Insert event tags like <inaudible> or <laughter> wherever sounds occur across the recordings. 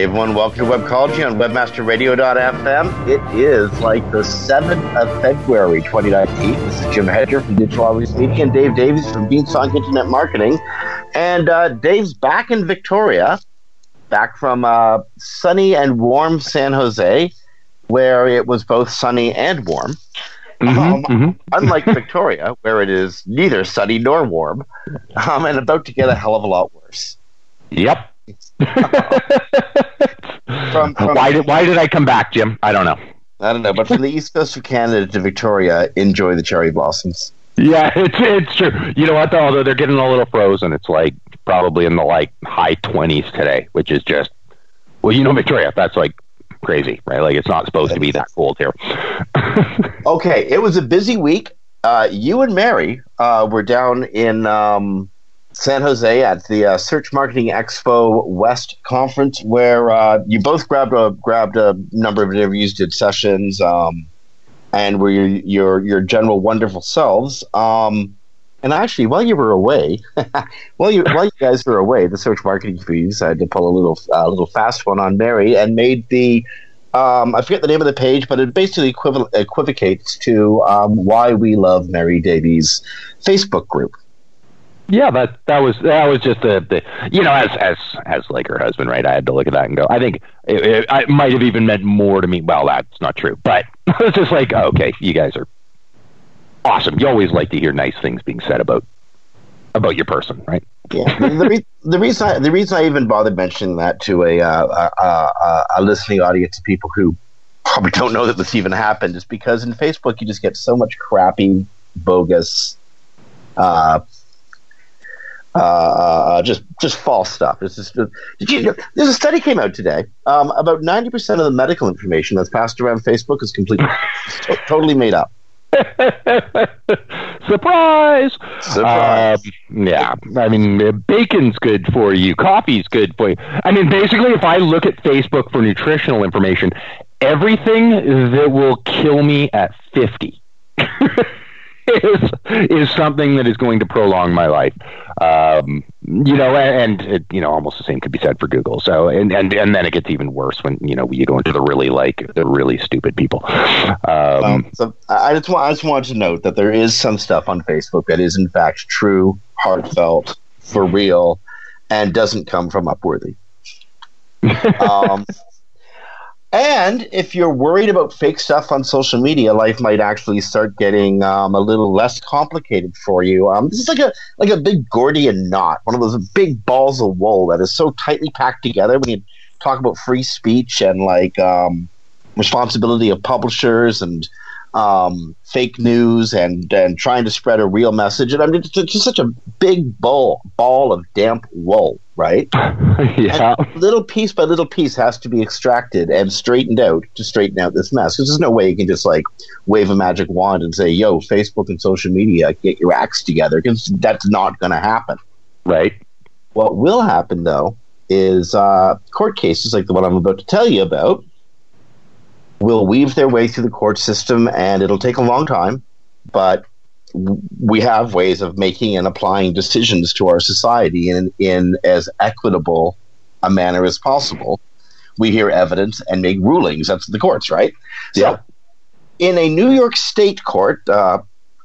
Everyone, welcome to Webcology on webmasterradio.fm. It is like the 7th of February 2019. This is Jim Hedger from Digital Always Media and Dave Davies from Beanstalk Internet Marketing. And uh, Dave's back in Victoria, back from uh, sunny and warm San Jose, where it was both sunny and warm. Mm-hmm, um, mm-hmm. Unlike <laughs> Victoria, where it is neither sunny nor warm, um, and about to get a hell of a lot worse. Yep. From, from why did why did I come back, Jim? I don't know. I don't know, but from the east coast of Canada to Victoria, enjoy the cherry blossoms. Yeah, <laughs> it's it's true. You know what though? Although they're getting a little frozen, it's like probably in the like high twenties today, which is just well, you know, Victoria, that's like crazy, right? Like it's not supposed to be that cold here. <laughs> Okay, it was a busy week. Uh, you and Mary uh, were down in um, San Jose at the uh, Search Marketing Expo West conference, where uh, you both grabbed a grabbed a number of interviews, did sessions, um, and were your, your your general wonderful selves. Um, and actually, while you were away, <laughs> while you while you guys were away, the Search Marketing Committee decided to pull a little a little fast one on Mary and made the um, I forget the name of the page, but it basically equiv- equivocates to um, why we love Mary Davies Facebook group. Yeah, that that was that was just the, the you know as as as like her husband, right? I had to look at that and go. I think it, it, it might have even meant more to me. Well, that's not true, but <laughs> it's just like okay, you guys are awesome. You always like to hear nice things being said about about your person, right? Yeah, the, re- the reason I, the reason I even bothered mentioning that to a, uh, a, a, a listening audience of people who probably don't know that this even happened is because in Facebook you just get so much crappy, bogus, uh, uh, just just false stuff. It's just, did you? There's a study came out today. Um, about ninety percent of the medical information that's passed around Facebook is completely <laughs> to- totally made up. <laughs> Surprise! Surprise. Um, yeah, I mean, uh, bacon's good for you. Coffee's good for you. I mean, basically, if I look at Facebook for nutritional information, everything that will kill me at fifty. <laughs> is is something that is going to prolong my life. Um, you know, and, and it, you know, almost the same could be said for Google. So, and and and then it gets even worse when you know you go into the really like the really stupid people. Um, Um, so I just want I just wanted to note that there is some stuff on Facebook that is in fact true, heartfelt, for real, and doesn't come from Upworthy. <laughs> and if you're worried about fake stuff on social media, life might actually start getting um, a little less complicated for you. Um, this is like a like a big Gordian knot, one of those big balls of wool that is so tightly packed together. When you talk about free speech and like um, responsibility of publishers and um, fake news and and trying to spread a real message, and I mean, it's just such a big ball ball of damp wool, right? <laughs> yeah, And little piece by little piece has to be extracted and straightened out to straighten out this mess. Because there's no way you can just like wave a magic wand and say, "Yo, Facebook and social media, get your acts together," because that's not going to happen. right. What will happen though is uh, court cases like the one I'm about to tell you about will weave their way through the court system, and it'll take a long time, but we have ways of making and applying decisions to our society in in as equitable a manner as possible. We hear evidence and make rulings. That's the courts, right? Yeah. So, in a New York State court, uh,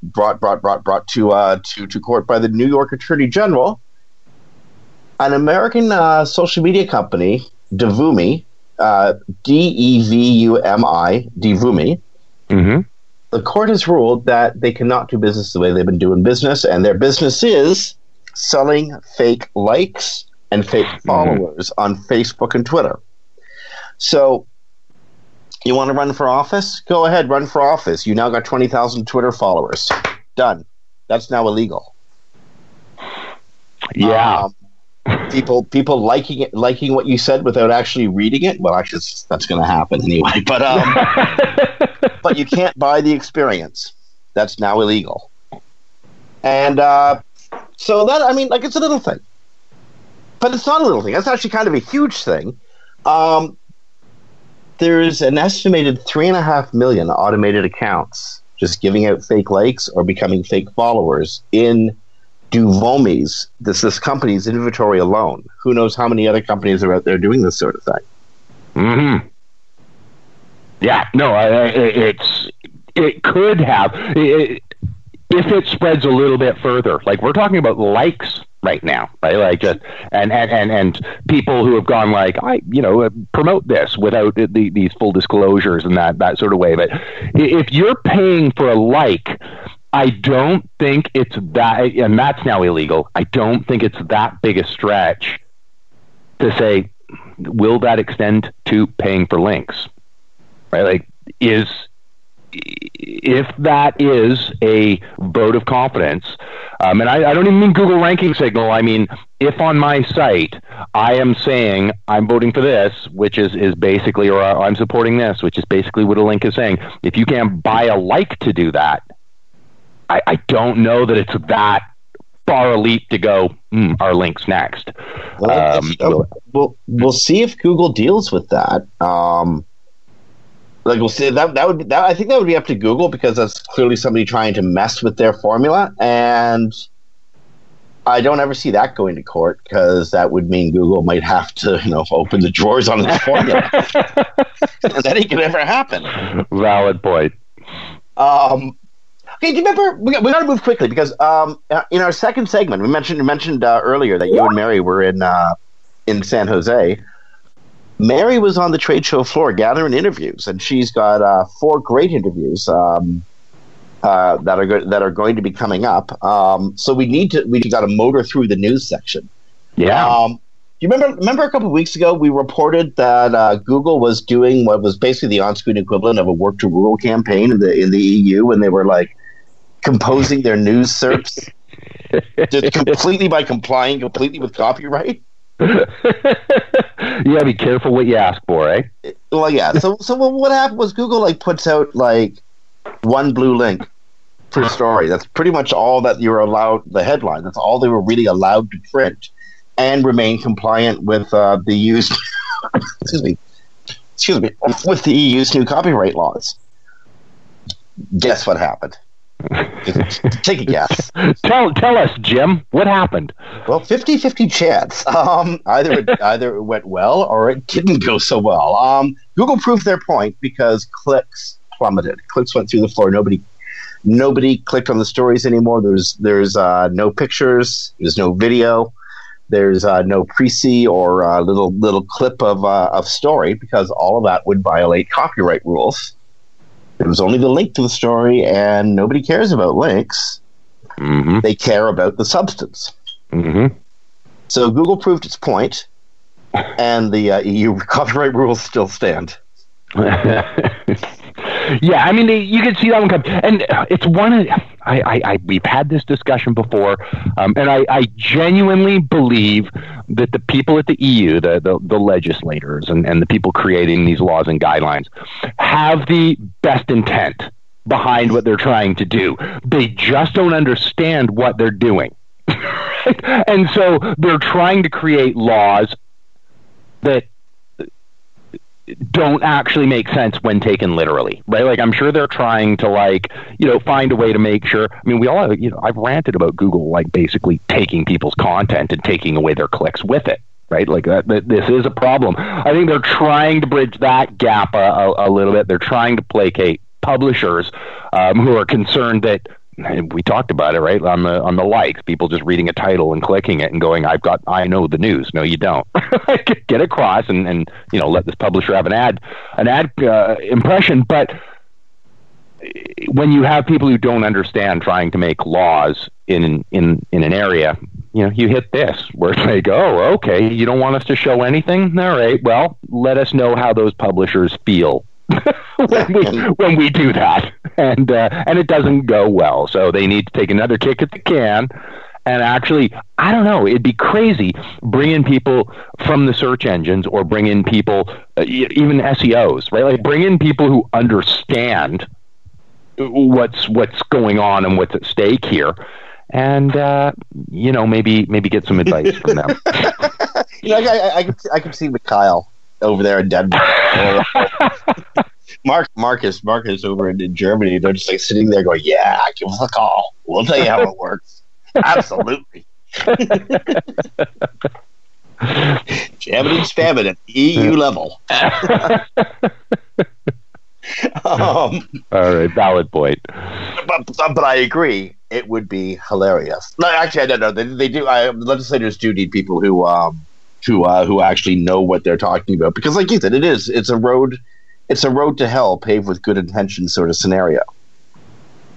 brought brought brought brought to uh, to to court by the New York Attorney General, an American uh, social media company, Devumi, uh, D E V U M I, Devumi. Mm-hmm. The court has ruled that they cannot do business the way they've been doing business, and their business is selling fake likes and fake followers on Facebook and Twitter. So, you want to run for office? Go ahead, run for office. You now got 20,000 Twitter followers. Done. That's now illegal. Yeah. Um, people people liking it, liking what you said without actually reading it. Well, actually, that's going to happen anyway. But um, <laughs> but you can't buy the experience. That's now illegal. And uh, so that I mean, like it's a little thing, but it's not a little thing. That's actually kind of a huge thing. Um, there's an estimated three and a half million automated accounts just giving out fake likes or becoming fake followers in Devumi's, this this company's inventory alone. Who knows how many other companies are out there doing this sort of thing? Hmm. Yeah. No. I, it's it could have it, if it spreads a little bit further. Like we're talking about likes right now, right? Like just and and and, and people who have gone like I, you know, uh, promote this without the, these full disclosures and that that sort of way. But if you're paying for a like, I don't think it's that, and that's now illegal. I don't think it's that big a stretch to say, will that extend to paying for links? Right? Like, is if that is a vote of confidence, um, and I, I, don't even mean Google ranking signal. I mean, if on my site I am saying I'm voting for this, which is, is basically, or I'm supporting this, which is basically what a link is saying. If you can't buy a like to do that, I, I don't know that it's that far a leap to go. Mm, our links next. Well, um, so, we'll we'll see if Google deals with that. Um, like we'll see that that would be, that I think that would be up to Google because that's clearly somebody trying to mess with their formula, and I don't ever see that going to court because that would mean Google might have to you know open the drawers on its <laughs> formula, and that ain't gonna ever happen. Valid point. Um, Okay, do you remember? We got, we got to move quickly because um, uh, in our second segment, we mentioned mentioned uh, earlier that you and Mary were in uh, in San Jose. Mary was on the trade show floor gathering interviews, and she's got uh, four great interviews um, uh, that are go- that are going to be coming up. Um, so we need to we got to motor through the news section. Yeah. Um, do you remember? Remember a couple of weeks ago, we reported that uh, Google was doing what was basically the on-screen equivalent of a work to rule campaign in the in the EU, and they were like composing their news SERPs just completely by complying completely with copyright. you gotta be careful what you ask for, eh? Well, yeah. So, so what happened was Google like puts out like one blue link per story. That's pretty much all that you're allowed. The headline. That's all they were really allowed to print, and remain compliant with uh, the EU's <laughs> excuse me, excuse me, with the EU's new copyright laws. Guess what happened? <laughs> Take a guess. tell tell us, Jim, what happened? Well, 50-50 chance. <laughs> Um, either it, <laughs> either it went well or it didn't go so well. Um, Google proved their point because clicks plummeted. Clicks went through the floor. Nobody nobody clicked on the stories anymore. There's there's uh, no pictures. There's no video. There's uh, no pre or uh, little little clip of uh, of story because all of that would violate copyright rules. It was only the link to the story, and nobody cares about links. Mm-hmm. They care about the substance. Mm-hmm. So Google proved its point, <laughs> and the uh, EU <laughs> copyright rules still stand. <laughs> yeah, I mean, you can see that one come, and it's one. Of, I, I, I we've had this discussion before, um, and I, I genuinely believe that the people at the EU, the the, the legislators, and, and the people creating these laws and guidelines, have the best intent behind what they're trying to do. They just don't understand what they're doing. <laughs> and so they're trying to create laws that don't actually make sense when taken literally, right? Like I'm sure they're trying to like, you know, find a way to make sure. I mean, we all, you know, I've ranted about Google like basically taking people's content and taking away their clicks with it, right? Like that, that this is a problem. I think they're trying to bridge that gap a, a, a little bit. They're trying to placate publishers um, who are concerned that we talked about it right? On the on the likes people just reading a title and clicking it and going i've got i know the news. No you don't. <laughs> Get across and and you know let this publisher have an ad an ad uh, impression. But when you have people who don't understand trying to make laws in in in an area you know you hit this where it's like oh okay you don't want us to show anything? All right well let us know how those publishers feel <laughs> when we when we do that, and uh, and it doesn't go well. So they need to take another kick at the can and actually, I don't know, it'd be crazy bringing people from the search engines or bring in people, uh, even SEOs, right? Like bring in people who understand what's what's going on and what's at stake here, and uh, you know maybe maybe get some advice from them. <laughs> you know, I, I, I, could, I could see Mikhail over there in Denver. <laughs> Mark Marcus Marcus over in, in Germany. They're just like sitting there going, "Yeah, give us a call. We'll tell you how it works." <laughs> Absolutely. Jamming and spamming at EU level. <laughs> um, All right, valid point. But, but I agree, it would be hilarious. No, actually, I don't know. They, they do. I, legislators do need people who um, who uh, who actually know what they're talking about because, like you said, it is. It's a road. It's a road to hell paved with good intentions sort of scenario.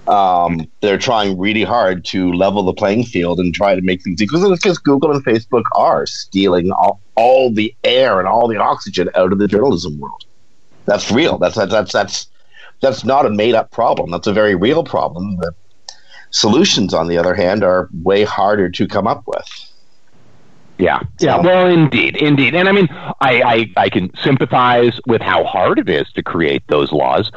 Um, they're trying really hard to level the playing field and try to make things equal because Google and Facebook are stealing all, all the air and all the oxygen out of the journalism world. That's real. That's that's that's that's not a made up problem. That's a very real problem. The solutions, on the other hand, are way harder to come up with. Yeah, yeah. Well, indeed, indeed, and I mean, I, I I can sympathize with how hard it is to create those laws.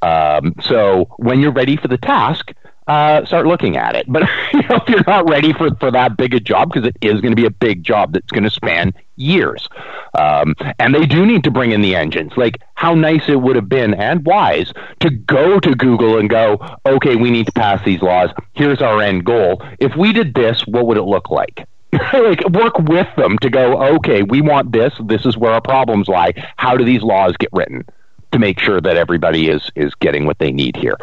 Um, so when you're ready for the task, uh, start looking at it. <laughs> But you know, if you're not ready for, for that big a job, because it is going to be a big job that's going to span years, um, and they do need to bring in the engines. Like how nice it would have been and wise to go to Google and go, okay, we need to pass these laws. Here's our end goal. If we did this, what would it look like? <laughs> like work with them to go, okay, we want this. This is where our problems lie. How do these laws get written? to make sure that everybody is is getting what they need here.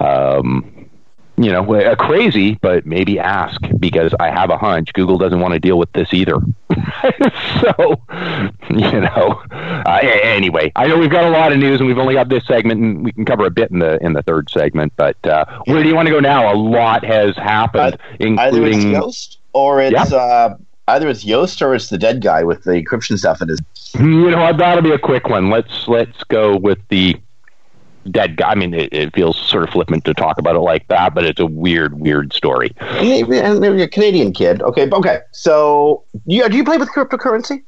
Um, you know, a crazy, but maybe ask because I have a hunch Google doesn't want to deal with this either. <laughs> so, you know, uh, anyway, I know we've got a lot of news and we've only got this segment and we can cover a bit in the in the third segment. But uh, where do you want to go now? A lot has happened, including or it's yeah. uh, either it's Yoast or it's the dead guy with the encryption stuff in his. You know, that'll be a quick one. Let's let's go with the dead guy. I mean, it, it, feels sort of flippant to talk about it like that, but it's a weird, weird story. And you're a Canadian kid. Okay, okay. So, you, do you play with cryptocurrency?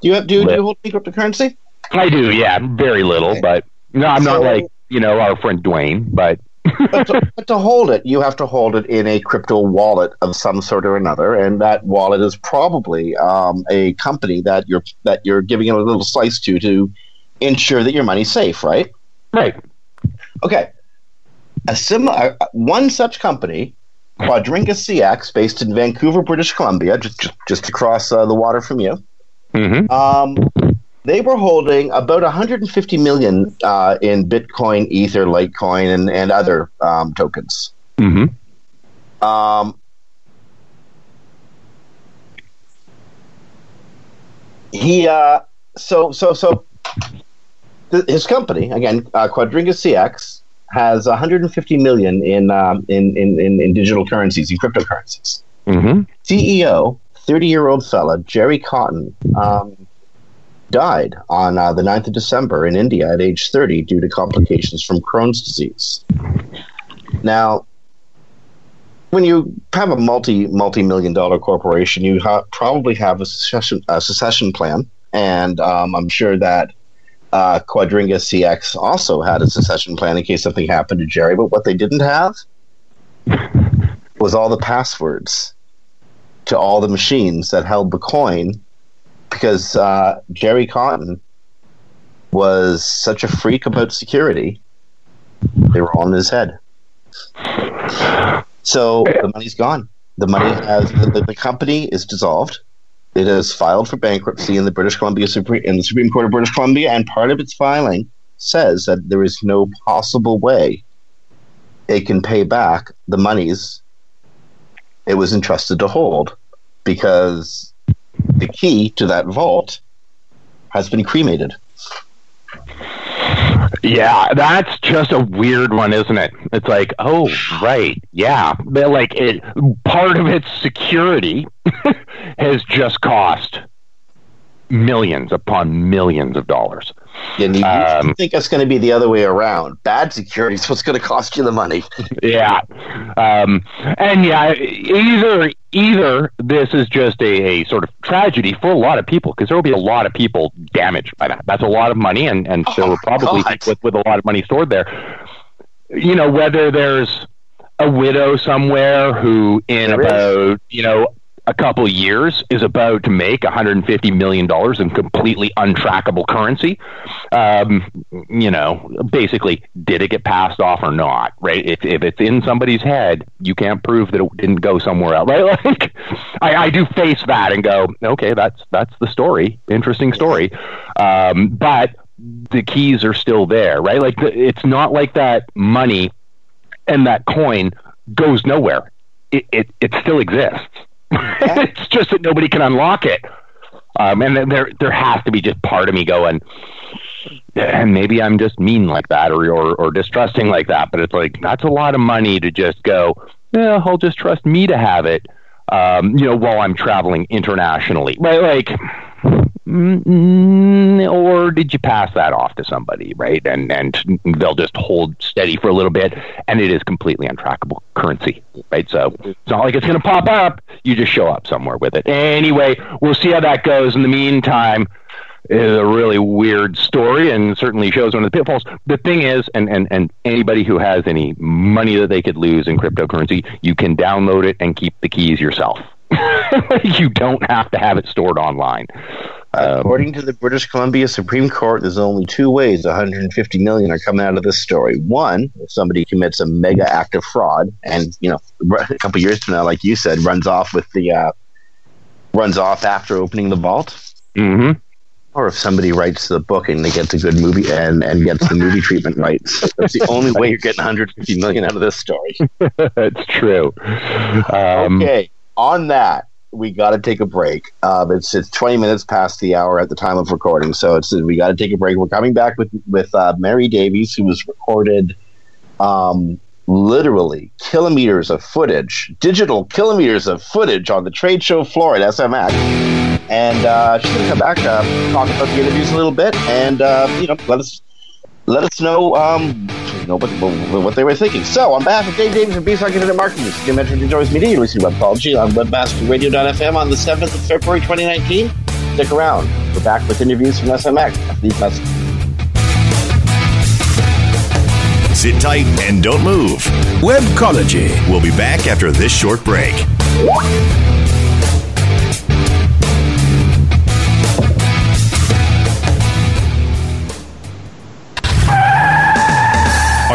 Do you have do, do you hold cryptocurrency? I do. Yeah, very little, okay. but no, I'm so, not like you know our friend Dwayne, but but, to, but, to, hold it, you have to hold it in a crypto wallet of some sort or another, and that wallet is probably um, a company that you're that you're giving it a little slice to to ensure that your money's safe, right? Right. Okay. A similar one such company, QuadrigaCX, based in Vancouver, British Columbia, just just, just across uh, the water from you. Mm-hmm. Um, they were holding about 150 million uh, in Bitcoin, Ether, Litecoin, and, and other um, tokens. Mm-hmm. Um, he uh, so so so th- his company again, uh, QuadrigaCX, has 150 million in, um, in, in, in in digital currencies, in cryptocurrencies. Mm-hmm. CEO, 30 year old fella, Gerry Cotten. Um, died on uh, the 9th of December in India at age 30 due to complications from Crohn's disease. Now, when you have a multi multi million dollar corporation, you ha- probably have a succession, a succession plan, and um, I'm sure that uh, QuadrigaCX also had a succession plan in case something happened to Gerry. But what they didn't have was all the passwords to all the machines that held the coin because uh, Gerry Cotten was such a freak about security. They were on his head. So the money's gone. The money has the, the company is dissolved. It has filed for bankruptcy in the British Columbia Supreme in the Supreme Court of British Columbia, and part of its filing says that there is no possible way it can pay back the monies it was entrusted to hold because the key to that vault has been cremated. Yeah, that's just a weird one, isn't it? It's like, oh, right, yeah, but like it, part of its security <laughs> has just cost millions upon millions of dollars. And you um, think it's going to be the other way around. Bad security is <laughs> what's going to cost you the money. <laughs> yeah. Um, and yeah, either either this is just a, a, sort of tragedy for a lot of people because there will be a lot of people damaged by that. That's a lot of money, and, and oh, there probably with, with a lot of money stored there. You know, whether there's a widow somewhere who in there about, is. you know, a couple years is about to make 150 million dollars in completely untrackable currency. Um, you know, basically, did it get passed off or not? Right? If if it's in somebody's head, you can't prove that it didn't go somewhere else. Right? <laughs> Like, I, I do face that and go, okay, that's that's the story. Interesting story. Um, but the keys are still there, right? Like, it's not like that money and that coin goes nowhere. It it, it still exists <laughs> it's just that nobody can unlock it. Um, and there there has to be just part of me going, and maybe I'm just mean like that or, or or distrusting like that. But it's like that's a lot of money to just go. Yeah, I'll just trust me to have it. Um, you know, while I'm traveling internationally, right? Like Mm, or did you pass that off to somebody, right? And and they'll just hold steady for a little bit, and it is completely untrackable currency, right? So it's not like it's going to pop up. You just show up somewhere with it. Anyway, we'll see how that goes. In the meantime, is a really weird story and certainly shows one of the pitfalls. The thing is, and, and, and anybody who has any money that they could lose in cryptocurrency, you can download it and keep the keys yourself. <laughs> you don't have to have it stored online. Um, According to the British Columbia Supreme Court, there's only two ways 150 million are coming out of this story. One, if somebody commits a mega act of fraud, and you know, a couple years from now, like you said, runs off with the uh, runs off after opening the vault. Mm-hmm. Or if somebody writes the book and they get the good movie and, and gets the movie treatment rights. That's the only way you're getting 150 million out of this story. <laughs> That's true. Um, okay on that, we got to take a break. Um, it's it's 20 minutes past the hour at the time of recording, so it's we got to take a break. We're coming back with with uh, Mary Davies, who was recorded um, literally kilometers of footage, digital kilometers of footage on the trade show floor at SMX. And uh, she's going to come back, uh, talk about the interviews a little bit, and uh, you know, let us let us know um, know what, what, they were thinking. So, on behalf of Dave Davies from Beanstalk Internet Marketing, this is Jim Edwards Enjoys Media. You're listening to Webcology on WebmasterRadio.fm on the 7th of February 2019. Stick around. We're back with interviews from SMX after. Sit tight and don't move. Webcology. We'll be back after this short break.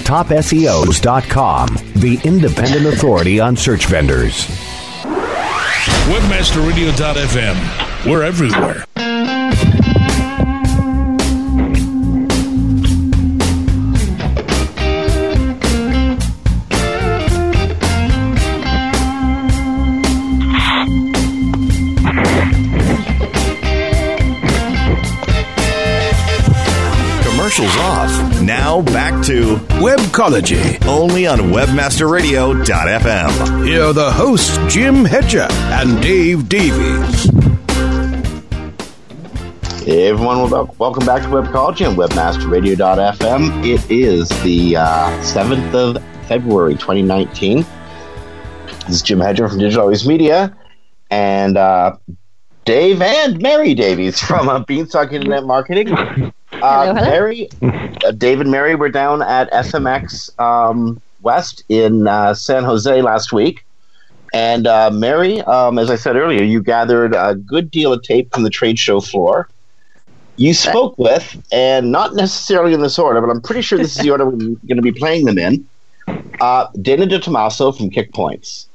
TopSEOs.com, the independent authority on search vendors. WebmasterRadio.fm. We're everywhere. Commercials off. Now back to Webcology. Only on WebmasterRadio.fm. Here are the hosts, Jim Hedger and Dave Davies. Hey everyone, welcome back to Webcology on WebmasterRadio.fm. It is the uh, 7th of February 2019. This is Jim Hedger from Digital Always Media. and uh, Dave and Mary Davies from uh, Beanstalk Internet Marketing. Uh, Hello, hello. Mary, uh, Dave and Mary were down at SMX um, West in uh, San Jose last week. And uh, Mary, um, as I said earlier, you gathered a good deal of tape from the trade show floor. You spoke with, and not necessarily in this order, but I'm pretty sure this is the order we're <laughs> going to be playing them in. Uh, Dana DiTomaso from Kick Points.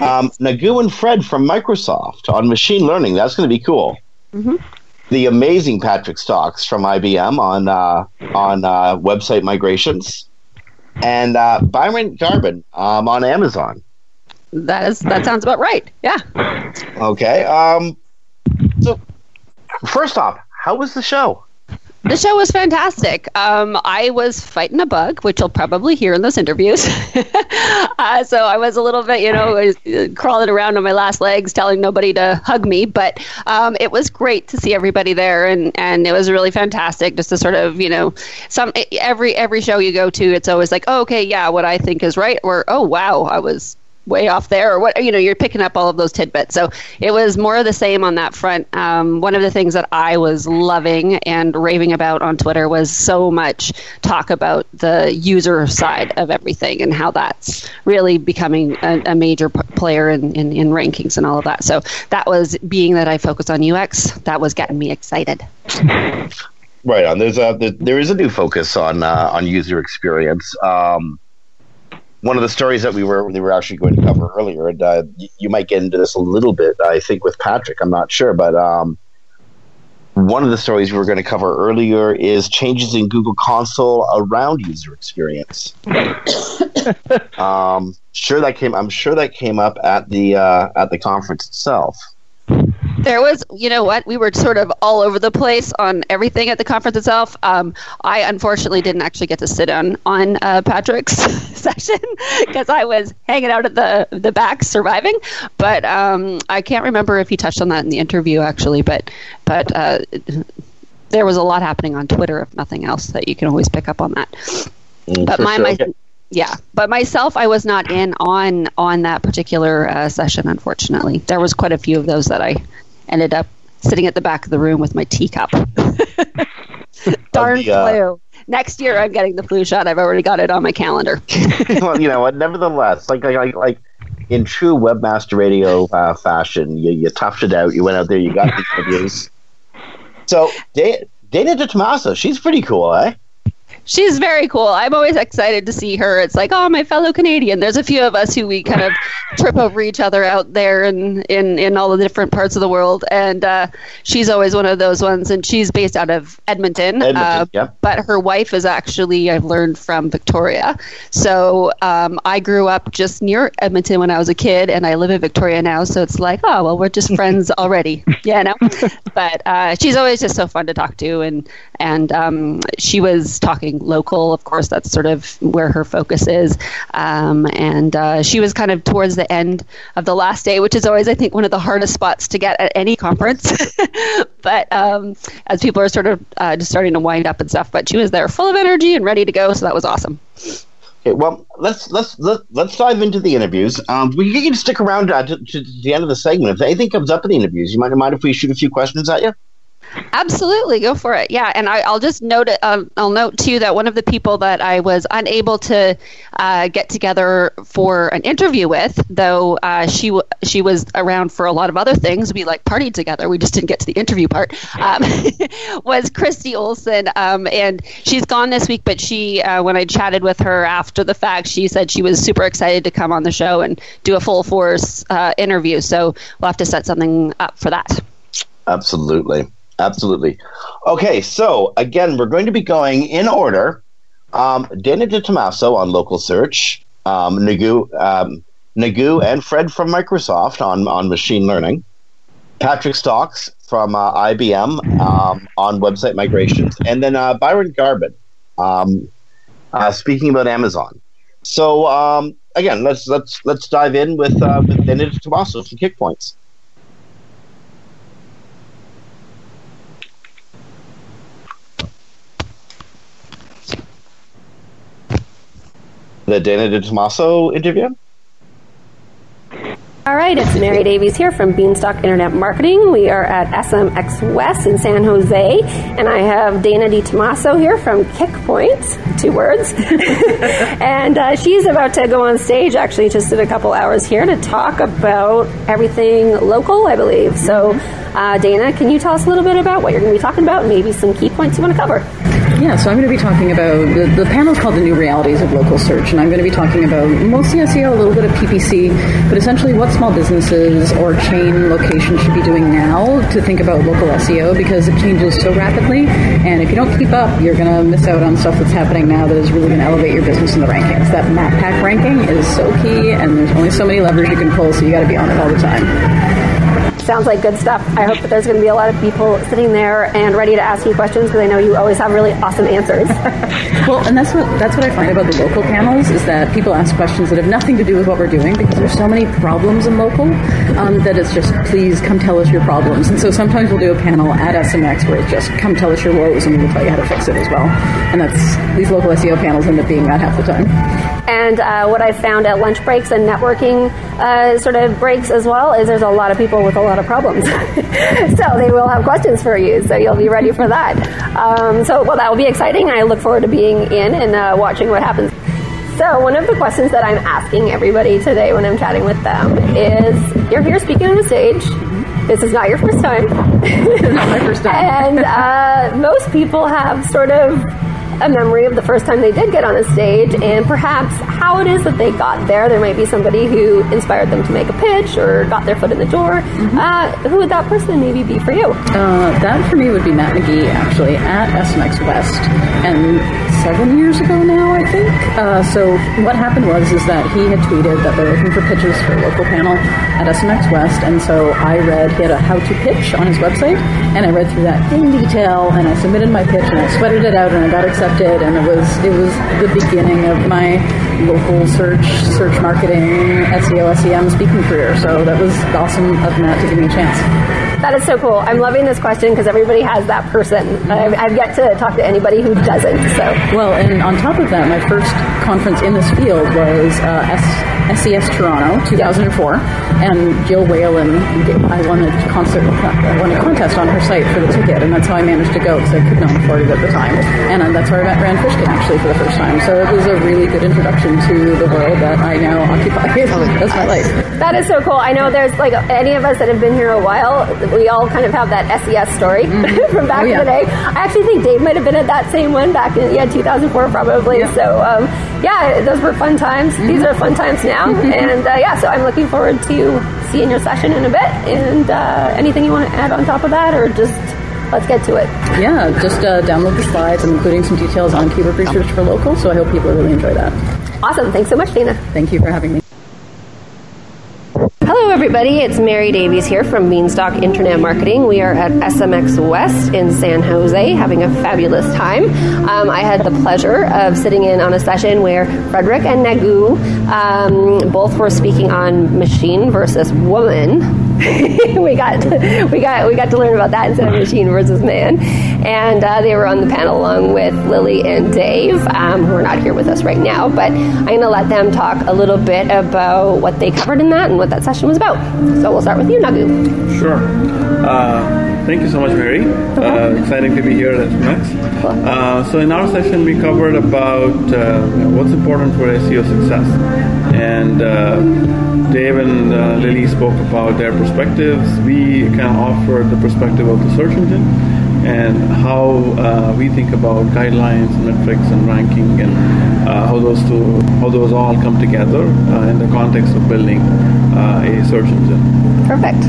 Um, Nagu and Fred from Microsoft on machine learning. That's going to be cool. The amazing Patrick Stox from IBM on uh, on uh, website migrations, and uh, Byron Garbin um, on Amazon. That is that sounds about right. Yeah. Okay. Um, so, first off, how was the show? The show was fantastic. Um, I was fighting a bug, which you'll probably hear in those interviews. <laughs> uh, so I was a little bit, you know, crawling around on my last legs, telling nobody to hug me. But um, it was great to see everybody there, and, and it was really fantastic just to sort of, you know, some every every show you go to, it's always like, oh, okay, yeah, what I think is right, or oh, wow, I was way off there or what you know you're picking up all of those tidbits so it was more of the same on that front um, one of the things that i was loving and raving about on twitter was so much talk about the user side of everything and how that's really becoming a, a major p- player in, in, in rankings and all of that so that was being that i focused on ux that was getting me excited <laughs> Right on. There's a there, is a new focus on uh, on user experience. Um, one of the stories that we were we were actually going to cover earlier, and uh, y- you might get into this a little bit. I think with Patrick, I'm not sure, but um, one of the stories we were going to cover earlier is changes in Google Console around user experience. <coughs> um, sure that came. I'm sure that came up at the uh, at the conference itself. There was, you know what, we were sort of all over the place on everything at the conference itself. Um, I unfortunately didn't actually get to sit on on uh, Patrick's <laughs> session <laughs> because I was hanging out at the the back surviving. But um, I can't remember if he touched on that in the interview actually. But but uh, there was a lot happening on Twitter, if nothing else, that you can always pick up on that. Mm, But my, sure. my yeah, but myself, I was not in on on that particular uh, session. Unfortunately, there was quite a few of those that I ended up sitting at the back of the room with my teacup. <laughs> Darn the, uh, flu! Next year, I'm getting the flu shot. I've already got it on my calendar. <laughs> well, you know what? Nevertheless, like like like, in true webmaster radio uh, fashion, you, you toughed it out. You went out there. You got the interviews. So Da- Dana DiTomaso, she's pretty cool, eh? She's very cool. I'm always excited to see her. It's like, oh, my fellow Canadian. There's a few of us who we kind of trip over each other out there in, in, in all the different parts of the world. And uh, she's always one of those ones. And she's based out of Edmonton. Edmonton, uh, yeah. But her wife is actually, I've learned, from Victoria. So um, I grew up just near Edmonton when I was a kid. And I live in Victoria now. So it's like, oh, well, we're just friends <laughs> already. Yeah, no. but uh, she's always just so fun to talk to. And, and um, she was talking local. Of course, that's sort of where her focus is. Um, and uh, she was kind of towards the end of the last day, which is always, I think, one of the hardest spots to get at any conference. <laughs> but um, as people are sort of uh, just starting to wind up and stuff, but she was there full of energy and ready to go. So that was awesome. Okay, well, let's let's let, let's dive into the interviews. Um, we can stick around uh, to, to the end of the segment. If anything comes up in the interviews, you might mind if we shoot a few questions at you. Absolutely, go for it. Yeah, and I, I'll just note. Um, I'll note too that one of the people that I was unable to uh, get together for an interview with, though uh, she w- she was around for a lot of other things. We like partied together. We just didn't get to the interview part. Um, <laughs> was Christi Olson, um, and she's gone this week. But she, uh, when I chatted with her after the fact, she said she was super excited to come on the show and do a full force uh, interview. So we'll have to set something up for that. Absolutely. Absolutely. Okay, so again, we're going to be going in order. Um, Dana DiTomaso on local search, um, Nagu, um, Nagu and Fred from Microsoft on, on machine learning, Patrick Stox from uh, IBM um, on website migrations, and then uh, Byron Garbin um, uh, speaking about Amazon. So um, again, let's let's let's dive in with uh, with Dana DiTomaso from Kick the Dana DiTomaso interview? All right. it's Mary Davies here from Beanstalk Internet Marketing. We are at SMX West in San Jose, and I have Dana DiTomaso here from Kickpoint, two words. <laughs> and uh, she's about to go on stage, actually, just in a couple hours here to talk about everything local, I believe. So, uh, Dana, can you tell us a little bit about what you're going to be talking about, maybe some key points you want to cover? Yeah, so I'm going to be talking about the, the panel is called the new realities of local search, and I'm going to be talking about mostly SEO, a little bit of PPC, but essentially what small businesses or chain locations should be doing now to think about local SEO because it changes so rapidly, and if you don't keep up, you're going to miss out on stuff that's happening now that is really going to elevate your business in the rankings. That map pack ranking is so key, and there's only so many levers you can pull, so you got to be on it all the time sounds like good stuff. I hope that there's going to be a lot of people sitting there and ready to ask you questions because I know you always have really awesome answers. <laughs> well, and that's what that's what I find about the local panels is that people ask questions that have nothing to do with what we're doing because there's so many problems in local um, that it's just please come tell us your problems. And so sometimes we'll do a panel at SMX where it's just come tell us your woes and we'll tell you how to fix it as well. And that's these local SEO panels end up being that half the time. And uh, what I found at lunch breaks and networking uh, sort of breaks as well is there's a lot of people with a lot of problems. <laughs> so they will have questions for you. So you'll be ready for that. Um, so, well, that will be exciting. I look forward to being in and uh, watching what happens. So, one of the questions that I'm asking everybody today when I'm chatting with them is you're here speaking on the stage. This is not your first time. not my first time. <laughs> and uh, most people have sort of a memory of the first time they did get on a stage and perhaps how it is that they got there. There might be somebody who inspired them to make a pitch or got their foot in the door. Mm-hmm. Uh, who would that person maybe be for you? Uh, that for me would be Matt McGee, actually, at SMX West. And seven years ago now, I think. Uh, so what happened was is that he had tweeted that they're looking for pitches for a local panel at SMX West. And so I read, he had a how to pitch on his website. And I read through that in detail and I submitted my pitch and I sweated it out and I got accepted and it was it was the beginning of my local search, search marketing, SEO, SEM speaking career. So that was awesome of Matt to give me a chance. That is so cool. I'm loving this question because everybody has that person. I've, I've, yet to talk to anybody who doesn't. So well, and on top of that, my first conference in this field was uh, S- SES Toronto 2004, and Jill Whalen, I won a concert, I won a contest on her site for the ticket, and that's how I managed to go because I could not afford it at the time, and uh, that's where I met Rand Fishkin actually for the first time. So it was a really good introduction to the world that I now occupy. <laughs> that's my life. That is so cool. I know there's like any of us that have been here a while, we all kind of have that SES story mm-hmm. <laughs> from back oh, yeah. in the day. I actually think Dave might have been at that same one back in yeah 2004 probably. Yeah. So um, yeah, those were fun times. Mm-hmm. These are fun times now now. <laughs> and uh, yeah, so I'm looking forward to seeing your session in a bit. And uh, anything you want to add on top of that, or just let's get to it. Yeah, just uh, download the slides. I'm including some details on keyword research for local, so I hope people really enjoy that. Awesome. Thanks so much, Dana. Thank you for having me. Everybody. It's Mary Davies here from Beanstalk Internet Marketing. We are at SMX West in San Jose having a fabulous time. Um, I had the pleasure of sitting in on a session where Frederick and Nagu um, both were speaking on machine versus woman. <laughs> we got we got we got to learn about that instead of machine versus man, and uh, they were on the panel along with Lily and Dave, um, who are not here with us right now. But I'm going to let them talk a little bit about what they covered in that and what that session was about. So we'll start with you, Nagu. Sure. Uh, thank you so much, Mary. Uh, exciting to be here at SMX. Cool. Uh, so in our session, we covered about uh, what's important for SEO success, and uh, Dave and Lily spoke about their perspectives. We kind of offer the perspective of the search engine and how uh, we think about guidelines, metrics, and ranking, and uh, how those two, how those all come together uh, in the context of building uh, a search engine. Perfect.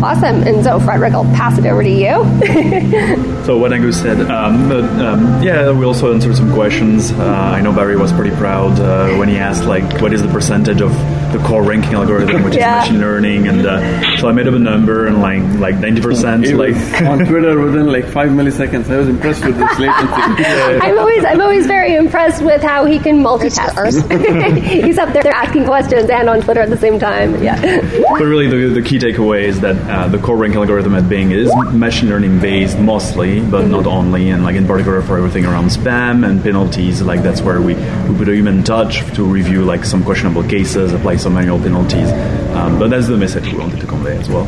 Awesome. And so, Frederick, I'll pass it over to you. <laughs> so, what Nagu said, um, but, um, yeah, we also answered some questions. Uh, I know Barry was pretty proud uh, when he asked, like, what is the percentage of the core ranking algorithm, which yeah. is machine learning, and uh, so I made up a number and like like ninety percent. Like <laughs> on Twitter within like five milliseconds, I was impressed with this latency. <laughs> I'm always I'm always very impressed with how he can multitask. <laughs> He's up there asking questions and on Twitter at the same time. Yeah. But really, the, the key takeaway is that uh, the core ranking algorithm at Bing is machine learning based mostly, but mm-hmm. not only, and like in particular for everything around spam and penalties, like that's where we, we put a human touch to review like some questionable cases, apply like some manual penalties. Um, but that's the message we wanted to convey as well.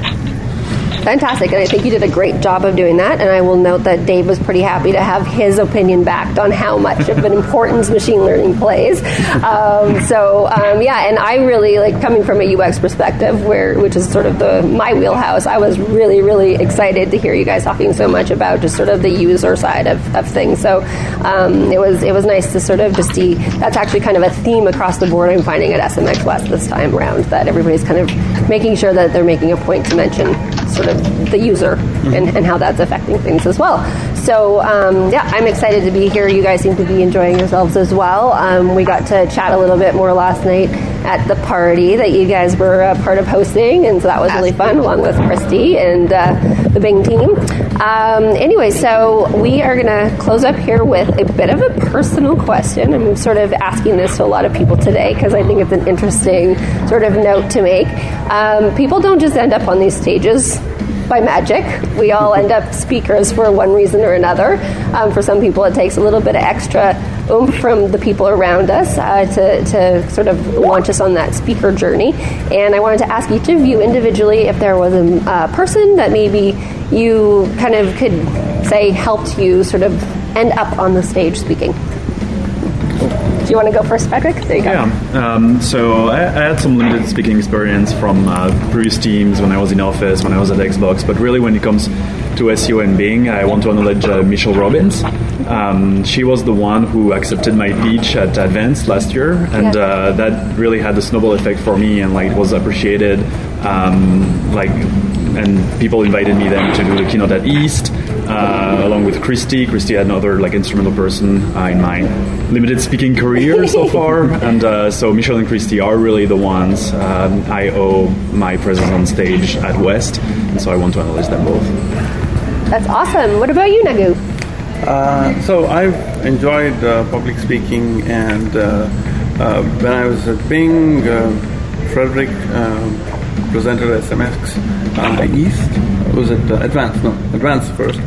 Fantastic, and I think you did a great job of doing that. And I will note that Dave was pretty happy to have his opinion backed on how much of an importance machine learning plays. Um, so um, yeah, and I really like coming from a UX perspective, where which is sort of the my wheelhouse. I was really really excited to hear you guys talking so much about just sort of the user side of, of things. So um, it was it was nice to sort of just see that's actually kind of a theme across the board. I'm finding at SMX West this time around that everybody's kind of making sure that they're making a point to mention sort of the user and, and how that's affecting things as well. So um, yeah, I'm excited to be here. You guys seem to be enjoying yourselves as well. Um, we got to chat a little bit more last night at the party that you guys were a part of hosting, and so that was really fun, along with Christi and uh, the Bing team. Um, anyway, so we are going to close up here with a bit of a personal question. I'm sort of asking this to a lot of people today because I think it's an interesting sort of note to make. Um, people don't just end up on these stages by magic. We all end up speakers for one reason or another. Um, for some people, it takes a little bit of extra oomph from the people around us uh, to, to sort of launch us on that speaker journey. And I wanted to ask each of you individually if there was a uh, person that maybe you kind of could say helped you sort of end up on the stage speaking. Do you want to go first, Frederick? There you go. Yeah. Um, so I, I, had some limited speaking experience from uh, previous teams when I was in office, when I was at Xbox. But really, when it comes to SEO and Bing, I want to acknowledge uh, Michelle Robbins. Um, she was the one who accepted my pitch at Advanced last year, and yeah. uh, that really had a snowball effect for me, and like was appreciated. Um, like and people invited me then to do the keynote at East, uh, along with Christi. Christi had another like instrumental person uh, in my limited speaking career so <laughs> far, and uh, so Michelle and Christi are really the ones um, I owe my presence on stage at West, and so I want to acknowledge them both. That's awesome. What about you, Nagu? Uh, so I've enjoyed uh, public speaking, and uh, when I was at Bing, Frederick presented SMX uh, East. Was it uh, Advanced? No, Advanced first.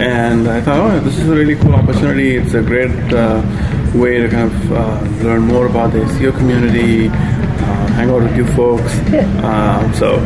And I thought, oh, this is a really cool opportunity. It's a great uh, way to kind of uh, learn more about the SEO community, hang out with you folks. <laughs> Um, so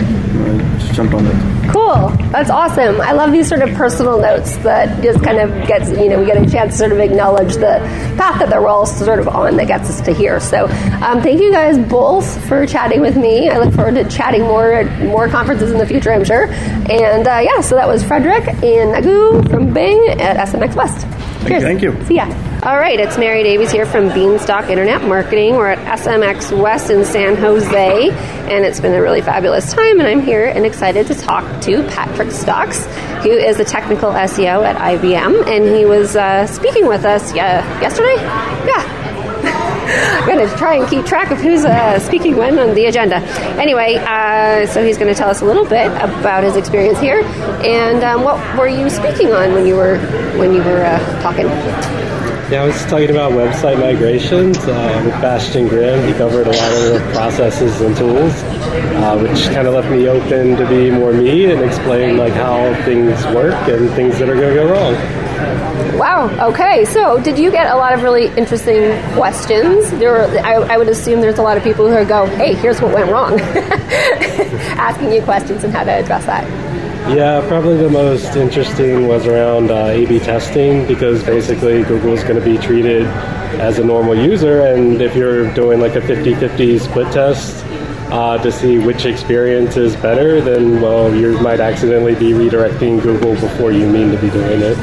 just jumped on it. Cool. That's awesome. I love these sort of personal notes that just kind of gets, you know, we get a chance to sort of acknowledge the path that they're all sort of on that gets us to here. So um, thank you guys both for chatting with me. I look forward to chatting more at more conferences in the future, I'm sure. And uh, yeah, so that was Frederick and Nagu from Bing at SMX West. Cheers. Thank you. See ya. All right, it's Mary Davies here from Beanstalk Internet Marketing. We're at SMX West in San Jose, and it's been a really fabulous time. And I'm here and excited to talk to Patrick Stox, who is a technical SEO at IBM, and he was uh, speaking with us yeah, yesterday. Yeah, I'm going to try and keep track of who's uh, speaking when on the agenda. Anyway, uh, so he's going to tell us a little bit about his experience here, and um, what were you speaking on when you were when you were uh, talking? Yeah, I was talking about website migrations uh, with Bastian Grimm. He covered a lot of the processes and tools, uh, which kind of left me open to be more me and explain like how things work and things that are going to go wrong. Wow. Okay. So, did you get a lot of really interesting questions? There, were, I, I, would assume there's a lot of people who go, "Hey, here's what went wrong," <laughs> asking you questions and how to address that. Yeah, probably the most interesting was around uh, A/B testing because basically Google is going to be treated as a normal user, and if you're doing like a 50-50 split test, uh, to see which experience is better, then well, you might accidentally be redirecting Google before you mean to be doing it.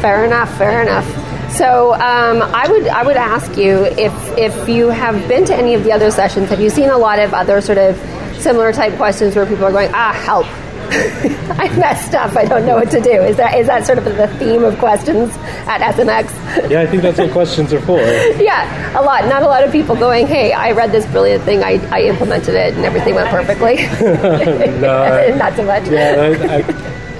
Fair enough. Fair enough. So um, I would I would ask you if if you have been to any of the other sessions, have you seen a lot of other sort of similar type questions where people are going, ah, help. <laughs> I messed up. I don't know what to do. Is that is that sort of the theme of questions at SMX? Yeah, I think that's what questions are for. <laughs> yeah, a lot. Not a lot of people going, "Hey, I read this brilliant thing. I, I implemented it, and everything went perfectly." <laughs> no, not so much. Yeah, I, I,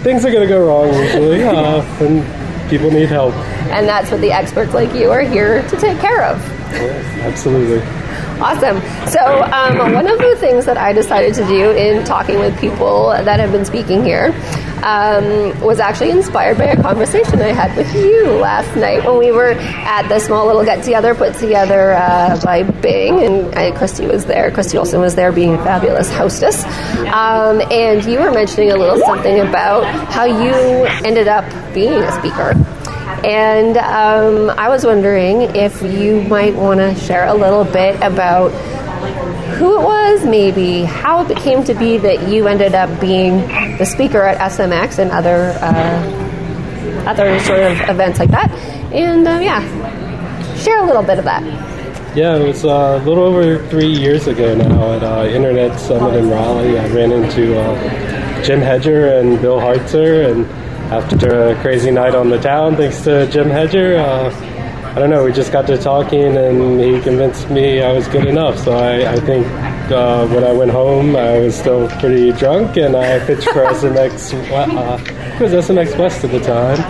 things are going to go wrong usually, uh, and people need help. And that's what the experts like you are here to take care of. Yes, absolutely. Awesome. So, um, one of the things that I decided to do in talking with people that have been speaking here um, was actually inspired by a conversation I had with you last night when we were at the small little get together put together uh, by Bing, and uh, Christi was there. Christi Olson was there, being a fabulous hostess. Um, and you were mentioning a little something about how you ended up being a speaker. And um, I was wondering if you might want to share a little bit about who it was, maybe how it came to be that you ended up being the speaker at SMX and other uh, other sort of events like that. And uh, yeah, share a little bit of that. Yeah, it was uh, a little over three years ago now at uh, Internet Summit in Raleigh. I ran into uh, Jim Hedger and Bill Hartzer, and after a crazy night on the town, thanks to Jim Hedger, uh, I don't know, we just got to talking and he convinced me I was good enough. So I, I think uh, when I went home, I was still pretty drunk and I pitched for <laughs> SMX, uh, was SMX West at the time,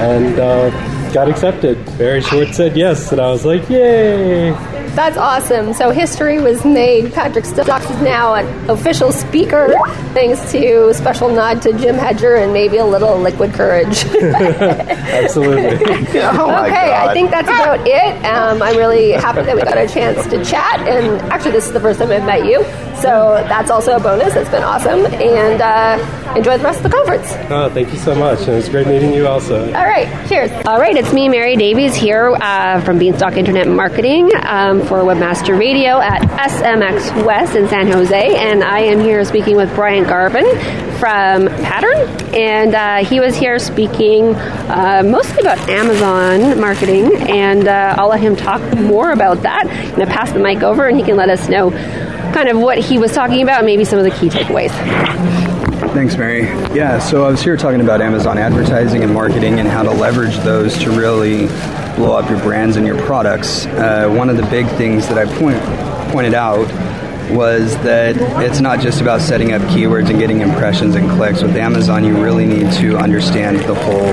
and uh, got accepted. Barry Schwartz said yes, and I was like, yay! That's awesome. So history was made. Patrick Stox is now an official speaker, thanks to special nod to Jim Hedger and maybe a little liquid courage. <laughs> Absolutely. Oh okay, I think that's about it. Um, I'm really happy that we got a chance to chat. And actually, this is the first time I've met you, so that's also a bonus. It's been awesome. And uh, enjoy the rest of the conference. Oh, thank you so much. And it was great meeting you also. All right, cheers. All right, it's me, Mary Davies, here uh, from Beanstalk Internet Marketing um, for Webmaster Radio at SMX West in San Jose. And I am here speaking with Bryant Garvin from Pattern. And uh, he was here speaking uh, mostly about Amazon marketing. And uh, I'll let him talk more about that. I'm going to pass the mic over and he can let us know kind of what he was talking about and maybe some of the key takeaways. Thanks, Mary. Yeah, so I was here talking about Amazon advertising and marketing and how to leverage those to really blow up your brands and your products. Uh, one of the big things that I point, pointed out was that it's not just about setting up keywords and getting impressions and clicks. With Amazon, you really need to understand the whole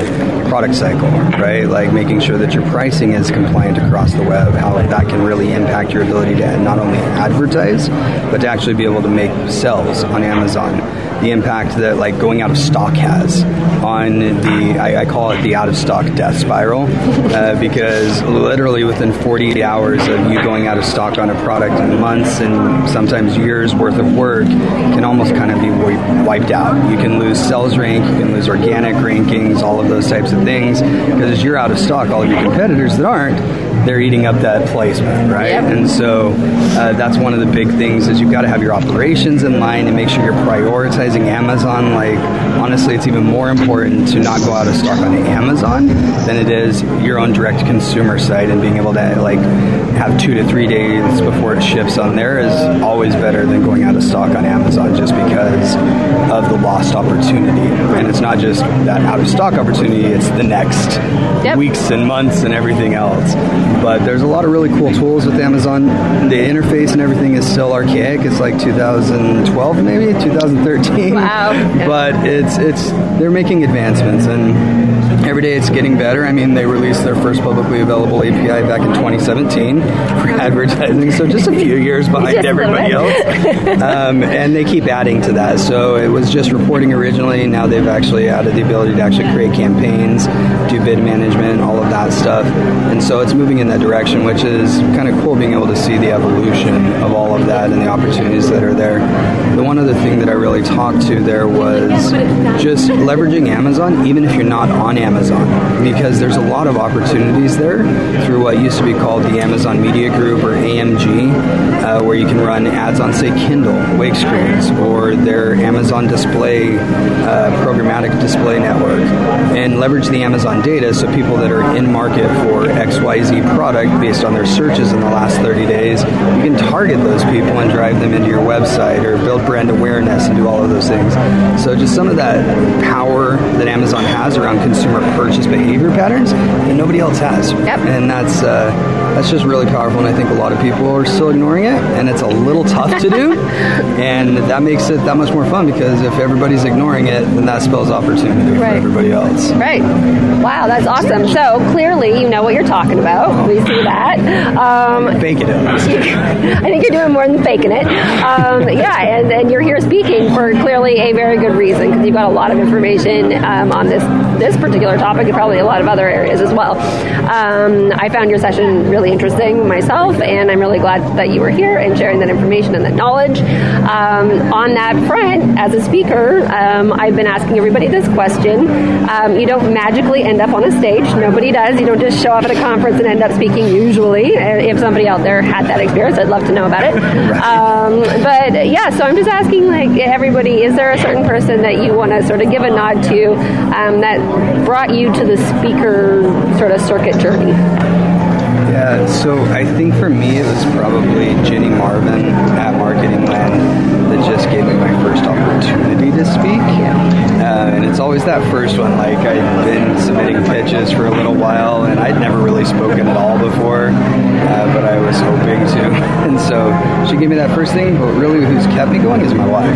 product cycle, right? Like making sure that your pricing is compliant across the web, how that can really impact your ability to not only advertise, but to actually be able to make sales on Amazon. The impact that like going out of stock has on the, I, I call it the out of stock death spiral, uh, because literally within 48 hours of you going out of stock on a product in months and sometimes years worth of work can almost kind of be wiped out. You can lose sales rank, you can lose organic rankings, all of those types of things, because you're out of stock, all of your competitors that aren't, they're eating up that placement, right? And so uh, that's one of the big things is you've got to have your operations in line and make sure you're prioritizing Amazon. Like honestly, it's even more important to not go out of stock on Amazon than it is your own direct consumer site and being able to like have two to three days before it ships on there is always better than going out of stock on Amazon just because of the lost opportunity. And it's not just that out of stock opportunity; it's the next weeks and months and everything else. But there's a lot of really cool tools with Amazon. The interface and everything is still archaic. It's like 2012, maybe 2013. Wow. <laughs> But it's it's they're making advancements and every day it's getting better. I mean, they released their first publicly available API back in 2017 for <laughs> advertising, so just a few years behind Just a little everybody else. Um, and they keep adding to that. So it was just reporting originally. Now they've actually added the ability to actually create campaigns, do bid management, all of that stuff. And so it's moving in that direction, which is kind of cool being able to see the evolution of all of that and the opportunities that are there. The one other thing that I really talked to there was just leveraging Amazon, even if you're not on Amazon, because there's a lot of opportunities there through what used to be called the Amazon Media Group or AMG, uh, where you can run ads on, say, Kindle, wake screens, or their Amazon Display uh, programmatic display network, and leverage the Amazon data so people that are in market for XYZ product based on their searches in the last 30 days, you can target those people and drive them into your website or build brand awareness and do all of those things. So just some of that power that Amazon has around consumer purchase behavior patterns that nobody else has. Yep. And that's uh, that's just really powerful, and I think a lot of people are still ignoring it, and it's a little tough to do, <laughs> and that makes it that much more fun because if everybody's ignoring it, then that spells opportunity Right. for everybody else. Right. Wow, that's awesome. So clearly, you know what you're talking about. We see that. Um, Faking it. <laughs> I think you're doing more than faking it. Um, yeah, and, and you're here speaking for clearly a very good reason because you've got a lot of information um, on this this particular topic and probably a lot of other areas as well. Um, I found your session really interesting myself, and I'm really glad that you were here and sharing that information and that knowledge. Um, on that front, as a speaker, um, I've been asking everybody this question. Um, you don't magically end up on a stage. Nobody does. You don't just show up at a conference and end up speaking usually. If somebody out there had that experience, I'd love to know about it. Um, but yeah, so I'm just asking like everybody, is there a certain person that you want to sort of give a nod to um, that brought you to the speaker sort of circuit journey? Yeah, so I think for me it was probably Ginny Marvin at Marketing Land that just gave me my first opportunity to speak. Uh, and it's always that first one. Like I'd been submitting pitches for a little while, and I'd never really spoken at all before, uh, but I was hoping to. <laughs> And so she gave me that first thing. But really, who's kept me going is my wife.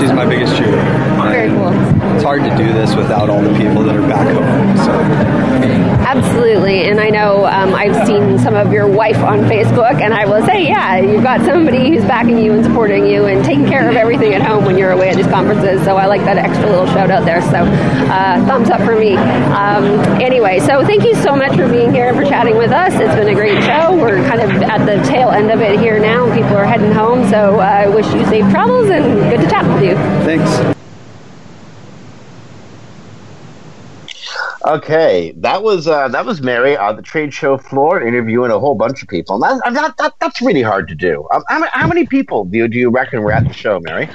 She's my biggest cheerleader. Very cool. It's hard to do this without all the people that are back home. So Absolutely, and I know um, I've seen some of your wife on Facebook, and I will say, yeah, you've got somebody who's backing you and supporting you and taking care of everything at home when you're away at these conferences. So I like that extra little shout out there. So uh, thumbs up for me. Um, anyway, so thank you so much for being here and for chatting with us. It's been a great show. We're kind of at the tail end of it here now. People are heading home, so uh, I wish you safe travels and good to chat with you. thanks. Okay, that was uh, that was Mary on the trade show floor interviewing a whole bunch of people. That, that, that, that's really hard to do. Um, how, how many people do you, do you reckon were at the show, Mary?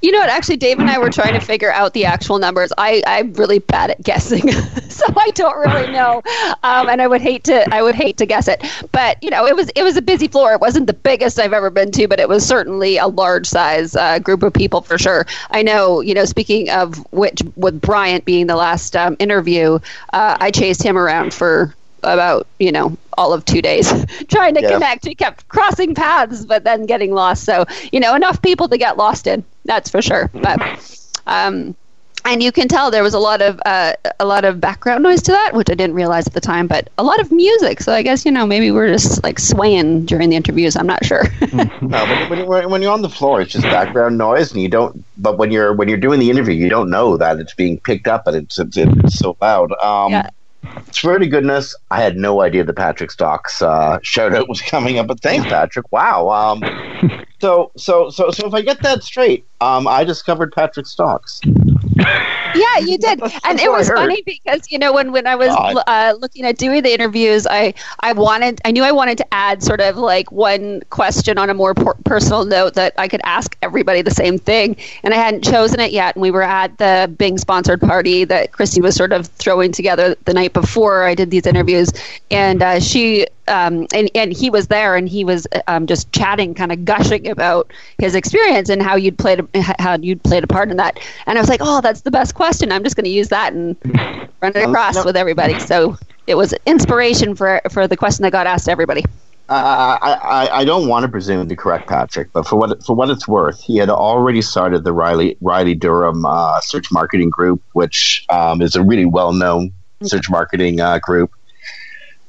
You know what? Actually, Dave and I were trying to figure out the actual numbers. I, I'm really bad at guessing, <laughs> so I don't really know. Um, and I would hate to I would hate to guess it. But you know, it was it was a busy floor. It wasn't the biggest I've ever been to, but it was certainly a large size uh, group of people for sure. I know. You know, speaking of which, with Bryant being the last um, interview, uh, I chased him around for about you know all of two days <laughs> trying to Yeah. connect we kept crossing paths but then getting lost so you know enough people to get lost in that's for sure but um and you can tell there was a lot of uh, a lot of background noise to that, which I didn't realize at the time, but a lot of music. So I guess you know maybe we're just like swaying during the interviews. I'm not sure. <laughs> No, when, when, when, you're on the floor, it's just background noise, and you don't. But when you're when you're doing the interview, you don't know that it's being picked up and it's it's, it's so loud. Um, Yeah. Swear to goodness, I had no idea the Patrick Stox uh, shout out was coming up. But thanks, Patrick. Wow. Um, <laughs> so so so so if I get that straight, um, I discovered Patrick Stox. <laughs> yeah, you did, and it was funny because you know when when I was uh, looking at doing the interviews, I I wanted I knew I wanted to add sort of like one question on a more per- personal note that I could ask everybody the same thing, and I hadn't chosen it yet. And we were at the Bing sponsored party that Christi was sort of throwing together the night before I did these interviews, and uh, she um, and and he was there, and he was um, just chatting, kind of gushing about his experience and how you'd played a, how you'd played a part in that. And I was like, oh, that's the best question. I'm just going to use that and <laughs> run it across with everybody. So it was inspiration for for the question that got asked to everybody. I, I, I- I don't want to presume to correct Patrick, but for what for what it's worth, he had already started the Raleigh Raleigh Durham uh, search marketing group, which um, is a really well known search marketing uh, group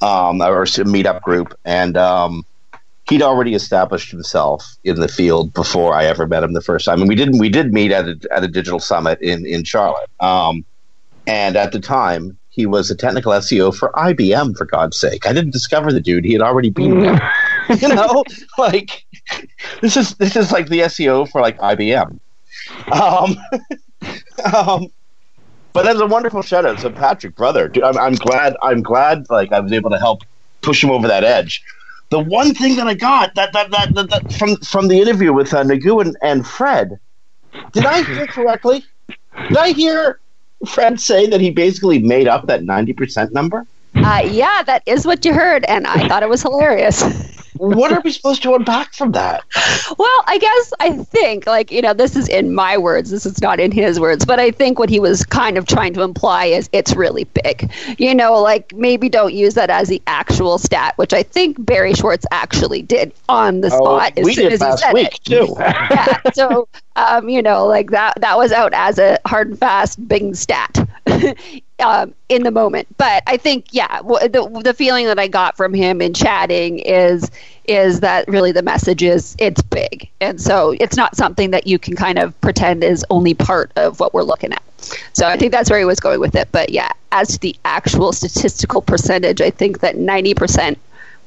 um, or meetup group, and um, he'd already established himself in the field before I ever met him the first time. And we did we did meet at a, at a digital summit in in Charlotte, um, and at the time. He was a technical SEO for IBM, for God's sake. I didn't discover the dude; he had already been there. <laughs> you know, like this is this is like the SEO for like IBM. Um, <laughs> um, but that's a wonderful shout out. So Patrick, brother, dude, I'm, I'm glad. I'm glad. Like I was able to help push him over that edge. The one thing that I got that that that, that, that from from the interview with uh, Nagu and, and Fred, did I hear <laughs> correctly? Did I hear Fred say that he basically made up that ninety percent number? Uh, yeah, that is what you heard, and I thought it was hilarious. what are <laughs> we supposed to unpack from that? Well, I guess I think, like, you know, this is in my words, this is not in his words, but I think what he was kind of trying to imply is it's really big. You know, like maybe don't use that as the actual stat, which I think Barry Schwartz actually did on the Oh, spot as we soon did as he said week, it. too. yeah. So, um, you know, like that, that was out as a hard and fast Bing stat. <laughs> um, in the moment. But I think, yeah, the the feeling that I got from him in chatting is is that really the message is it's big, and so it's not something that you can kind of pretend is only part of what we're looking at. So I think that's where he was going with it. But yeah, as to the actual statistical percentage, I think that ninety percent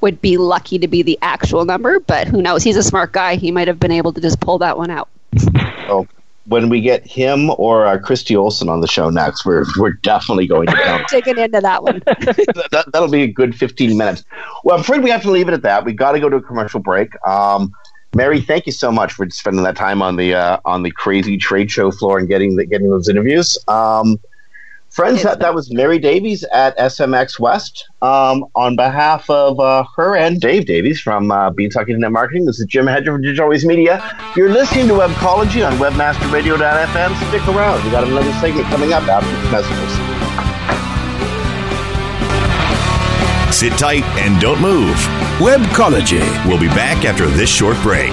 would be lucky to be the actual number. But who knows? He's a smart guy. He might have been able to just pull that one out. <laughs> Oh, when we get him or uh, Christi Olson on the show next, we're we're definitely going to. <laughs> Digging into that one. <laughs> that, that'll be a good 15 minutes. Well, I'm afraid we have to leave it at that. We got to go to a commercial break. Um, Mary, thank you so much for spending that time on the uh, on the crazy trade show floor and getting the, getting those interviews. Um, friends, that, that was Mary Davies at SMX West. Um, on behalf of uh, her and Dave Davies from uh, Beanstalk Internet Marketing, this is Jim Hedger from Digital Always Media. You're listening to Webcology on WebmasterRadio.fm. Stick around. We got another segment coming up after these messages. Sit tight and don't move. Webcology. We'll be back after this short break.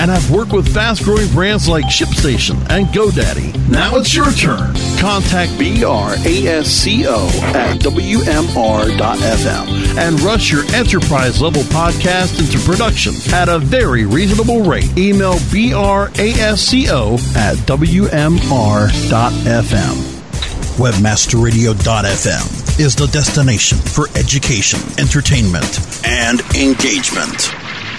and have worked with fast growing brands like ShipStation and GoDaddy. Now it's your turn. Contact BRASCO at WMR.FM and rush your enterprise level podcast into production at a very reasonable rate. Email BRASCO at WMR.FM. Webmasterradio.fm is the destination for education, entertainment, and engagement.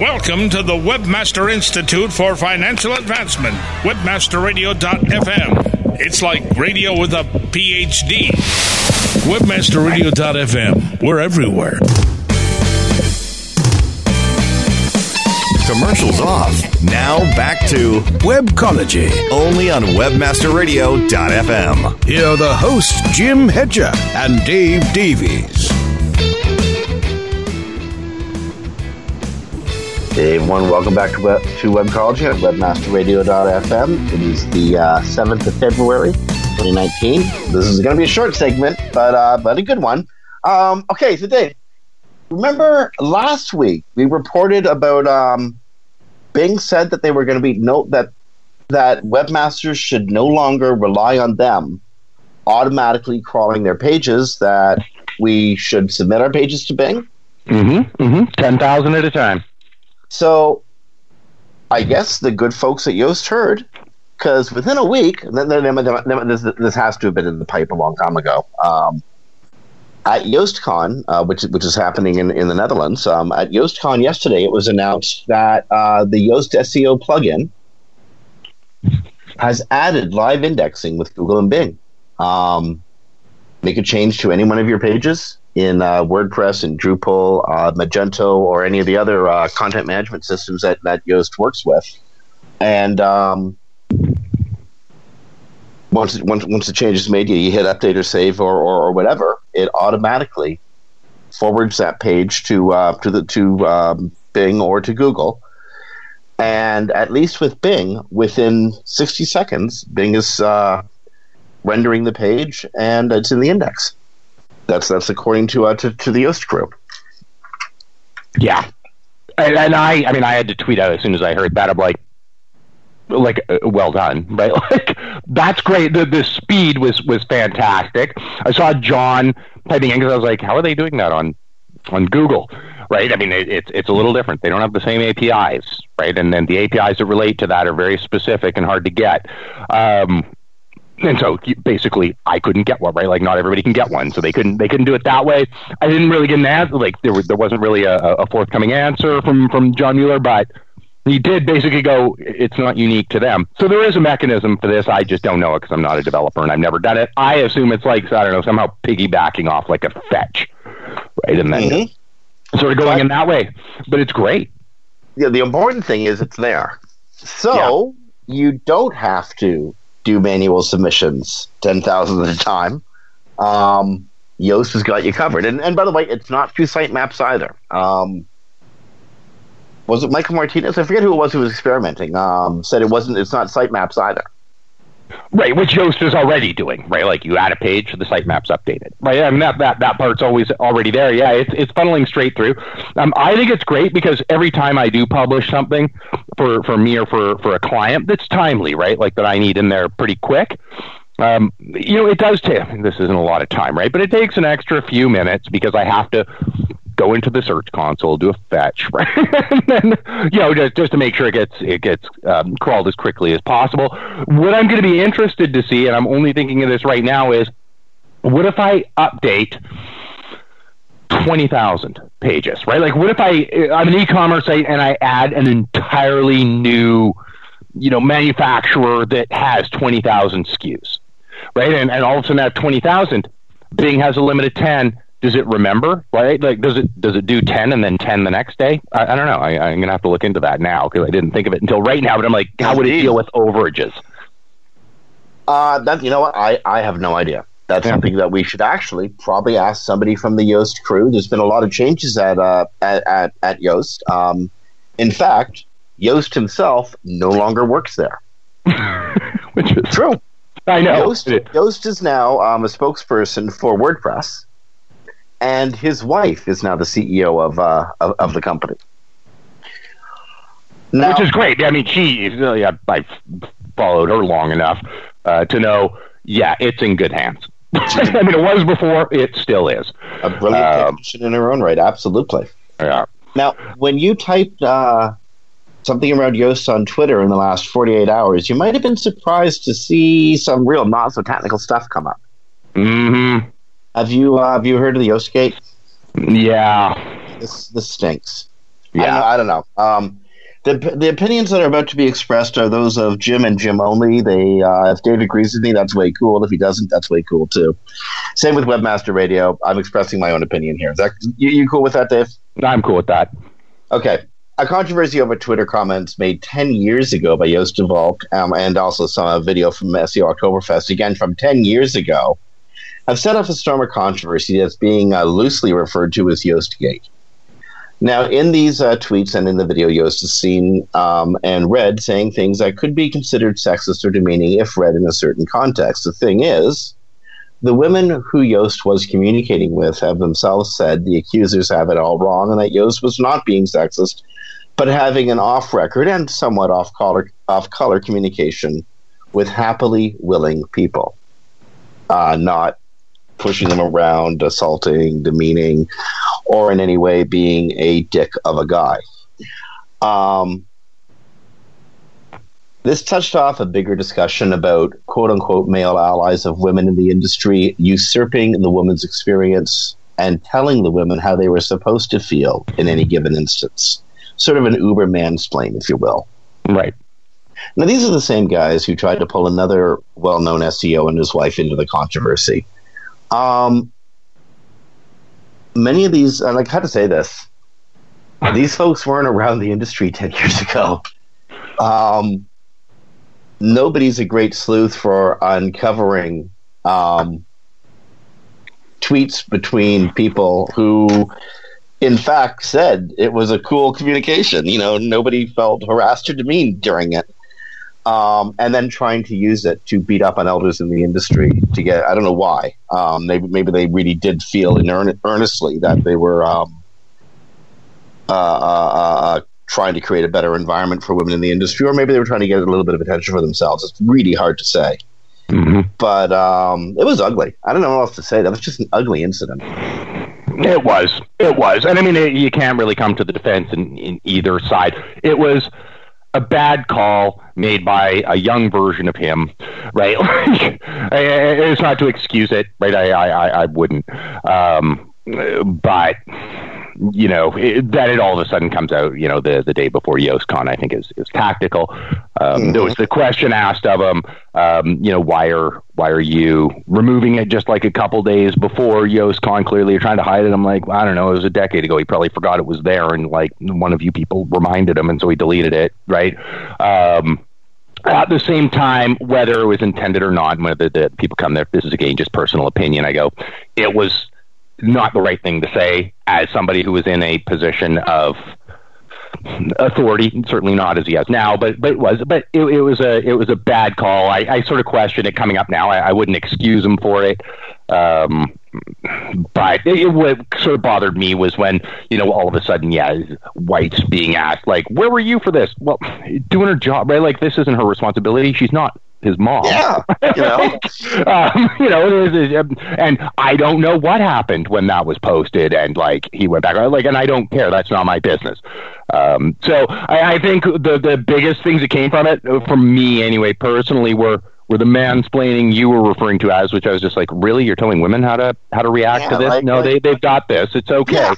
Welcome to the Webmaster Institute for Financial Advancement, webmasterradio.fm. It's like radio with a PhD. Webmasterradio.fm. We're everywhere. Commercials off. Now back to Webcology. only on webmasterradio.fm. Here are the hosts, Jim Hedger and Dave Davies. Hey everyone, welcome back to, Web, to Webcology at webmasterradio.fm. It is the uh, 7th of February, 2019. This is going to be a short segment, but uh, but a good one. Um, okay, so Dave, remember last week we reported about um, Bing said that they were going to be note that that webmasters should no longer rely on them automatically crawling their pages. That we should submit our pages to Bing. Mm-hmm. Mm-hmm. Ten thousand at a time. So, I guess the good folks at Yoast heard because within a week, this, this has to have been in the pipe a long time ago. Um, at YoastCon, uh, which which is happening in, in the Netherlands, um, at YoastCon yesterday, it was announced that uh, the Yoast SEO plugin has added live indexing with Google and Bing. Um, make a change to any one of your pages in uh, WordPress and Drupal, uh, Magento, or any of the other uh, content management systems that, that Yoast works with. And um, once, once once the change is made, you, hit update or save or, or, or whatever, it automatically forwards that page to uh, to the to um, Bing or to Google. And at least with Bing, within 60 seconds, Bing is uh, rendering the page and it's in the index. That's that's according to uh, to, to the Yoast group. Yeah, and, and I, I mean, I had to tweet out as soon as I heard that. I'm like, like uh, well done, <laughs> right? Like that's great. The the speed was was fantastic. I saw John typing in because I was like, how are they doing that on on Google? Right? I mean, it, it's it's a little different. They don't have the same APIs, right? And then the APIs that relate to that are very specific and hard to get. Um, and so basically I couldn't get one, right? Like not everybody can get one, so they couldn't they couldn't do it that way. I didn't really get an answer. Like there was there wasn't really a, a forthcoming answer from from John Mueller, but he did basically go, it's not unique to them. So there is a mechanism for this. I just don't know it because I'm not a developer and I've never done it. I assume it's like I don't know somehow piggybacking off like a fetch, right? And then mm-hmm. sort of going but, in that way. But it's great. Yeah, the important thing is it's there, so yeah. you don't have to do manual submissions ten thousand at a time. Um, Yoast has got you covered, and and by the way, it's not through sitemaps either. Um, was it Michael Martinez? I forget who it was who was experimenting. Um, said it wasn't. It's not sitemaps either. Right, which Yoast is already doing, right? Like you add a page, the sitemap's updated, right? I mean that that that part's always already there. Yeah, it's it's funneling straight through. Um, I think it's great because every time I do publish something for for me or for for a client that's timely, right? Like that I need in there pretty quick. Um, you know, it does take. This isn't a lot of time, right? But it takes an extra few minutes because I have to go into the search console, do a fetch, <laughs> right? and then, you know, just, just to make sure it gets it gets um, crawled as quickly as possible. What I'm going to be interested to see, and I'm only thinking of this right now, is what if I update twenty thousand pages, right? Like, what if I I'm an e-commerce site and I add an entirely new, you know, manufacturer that has twenty thousand SKUs, right? And and all of a sudden, at twenty thousand, Bing has a limit of ten does it remember right? Like does it does it do 10 and then 10 the next day? I, I don't know. I, am gonna have to look into that now because i didn't think of it until right now but i'm like how would it deal with overages? Uh that you know what? I i have no idea. That's yeah. something that we should actually probably ask somebody from the yoast crew. There's been a lot of changes at uh at at, at yoast. Um in fact yoast himself no longer works there. <laughs> Which is true. I know. Yoast, Yoast is now um, a spokesperson for WordPress and his wife is now the CEO of uh, of, of, the company. Now, Which is great. I mean, she. Yeah, I followed her long enough uh, to know. Yeah, it's in good hands. <laughs> I mean, it was before. It still is. A brilliant um, technician in her own right. Absolutely. Yeah. Now, when you typed uh, something around Yoast on Twitter in the last 48 hours, you might have been surprised to see some real not so technical stuff come up. Mm-hmm. Have you uh, have you heard of the Yoastgate? Yeah, this this stinks. Yeah, I don't know. I don't know. Um, the the opinions that are about to be expressed are those of Jim and Jim only. They uh, if Dave agrees with me, that's way cool. If he doesn't, that's way cool too. Same with Webmaster Radio. I'm expressing my own opinion here. Is that you, you cool with that, Dave? I'm cool with that. Okay. A controversy over Twitter comments made 10 years ago by Joost de Valk, um, and also some video from SEO Oktoberfest, again from 10 years ago, have set off a storm of controversy that's being uh, loosely referred to as Yoastgate. Now, in these uh, tweets and in the video, Yoast is seen um, and read saying things that could be considered sexist or demeaning if read in a certain context. The thing is, the women who Yoast was communicating with have themselves said the accusers have it all wrong and that Yoast was not being sexist, but having an off record and somewhat off color, off color communication with happily willing people, uh, not pushing them around, assaulting, demeaning, or in any way being a dick of a guy. Um, this touched off a bigger discussion about quote unquote male allies of women in the industry usurping the woman's experience and telling the women how they were supposed to feel in any given instance. Sort of an uber mansplain, if you will. Right. Now, these are the same guys who tried to pull another well known SEO and his wife into the controversy. Um, many of these, and I how to say this. These folks weren't around the industry ten years ago. Um, nobody's a great sleuth for uncovering um, tweets between people who, in fact, said it was a cool communication. You know, nobody felt harassed or demeaned during it um, and then trying to use it to beat up on elders in the industry to get I don't know why. Um, maybe maybe they really did feel in earn- earnestly that they were um, uh, uh, uh, trying to create a better environment for women in the industry, or maybe they were trying to get a little bit of attention for themselves. It's really hard to say. Mm-hmm. But um, it was ugly. I don't know what else to say. That was just an ugly incident. It was. It was. And I mean, it, you can't really come to the defense in, in either side. It was a bad call made by a young version of him, right? <laughs> it's not to excuse it, right? I, I, I wouldn't. Um, but you know it, that it all of a sudden comes out you know the the day before YoastCon I think is is tactical. Um, mm-hmm. There was the question asked of him, um, you know, why are why are you removing it just like a couple days before YoastCon? Clearly, you're trying to hide it. I'm like, I don't know. It was a decade ago. He probably forgot it was there, and like one of you people reminded him, and so he deleted it, right? Um, at the same time, whether it was intended or not, when the, the people come there, this is again just personal opinion. I go, it was not the right thing to say as somebody who was in a position of authority. Certainly not as he has now, but but it was. But it, it was a it was a bad call. I, I sort of question it coming up now. I, I wouldn't excuse him for it. Um, but it, what sort of bothered me was when you know all of a sudden, yeah, White's being asked like, "Where were you for this?" Well, doing her job, right? Like this isn't her responsibility. She's not his mom. Yeah, you know, <laughs> um, you know, it is, it, and I don't know what happened when that was posted, and like he went back, like, and I don't care. That's not my business. Um, so I, I think the the biggest things that came from it, for me anyway, personally, were were the mansplaining you were referring to as, which I was just like, really, you're telling women how to how to react yeah, to this? Like, no, like, they they've got this. It's okay.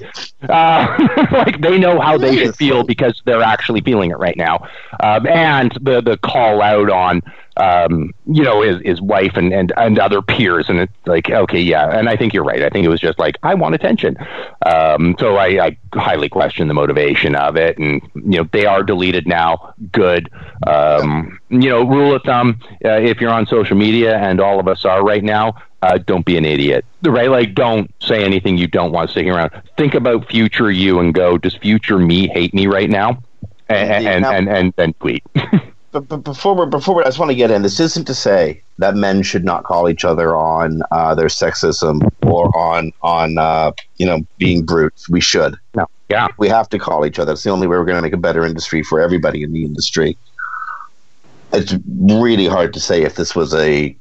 Yeah. Uh, <laughs> like they know how they should feel because they're actually feeling it right now. Um, and the the call out on um, you know, his, his wife and, and, and other peers. And it's like, okay, yeah. And I think you're right. I think it was just like, I want attention. Um, so I, I highly question the motivation of it. And, you know, they are deleted now. Good. Um, you know, rule of thumb, uh, if you're on social media and all of us are right now, uh, don't be an idiot, right? Like, don't say anything you don't want sticking around. Think about future you and go, does future me hate me right now? And, and, and, and, and tweet. <laughs> but, but before we're before we, I just want to get in. This isn't to say that men should not call each other on uh, their sexism or on on uh, you know being brutes. We should. No. Yeah. We have to call each other. It's the only way we're going to make a better industry for everybody in the industry. It's really hard to say if this was a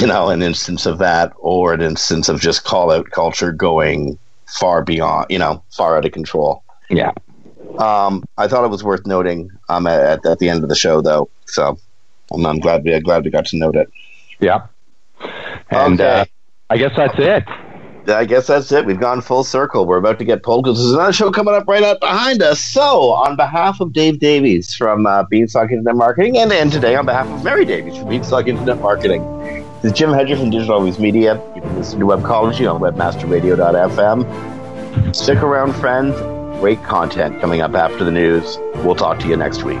you know an instance of that or an instance of just call out culture going far beyond you know far out of control. Yeah. Um, I thought it was worth noting um, at, at the end of the show, though. So I'm, I'm glad we glad we got to note it. Yeah. And okay. uh, I guess that's it. I guess that's it. We've gone full circle. We're about to get pulled because there's another show coming up right up behind us. So, on behalf of Dave Davies from uh, Beanstalk Internet Marketing, and, and today on behalf of Mary Davies from Beanstalk Internet Marketing, this is Jim Hedger from Digital Always Media. You can listen to Webcology on webmasterradio.fm. Stick around, friends great content coming up after the news. We'll talk to you next week.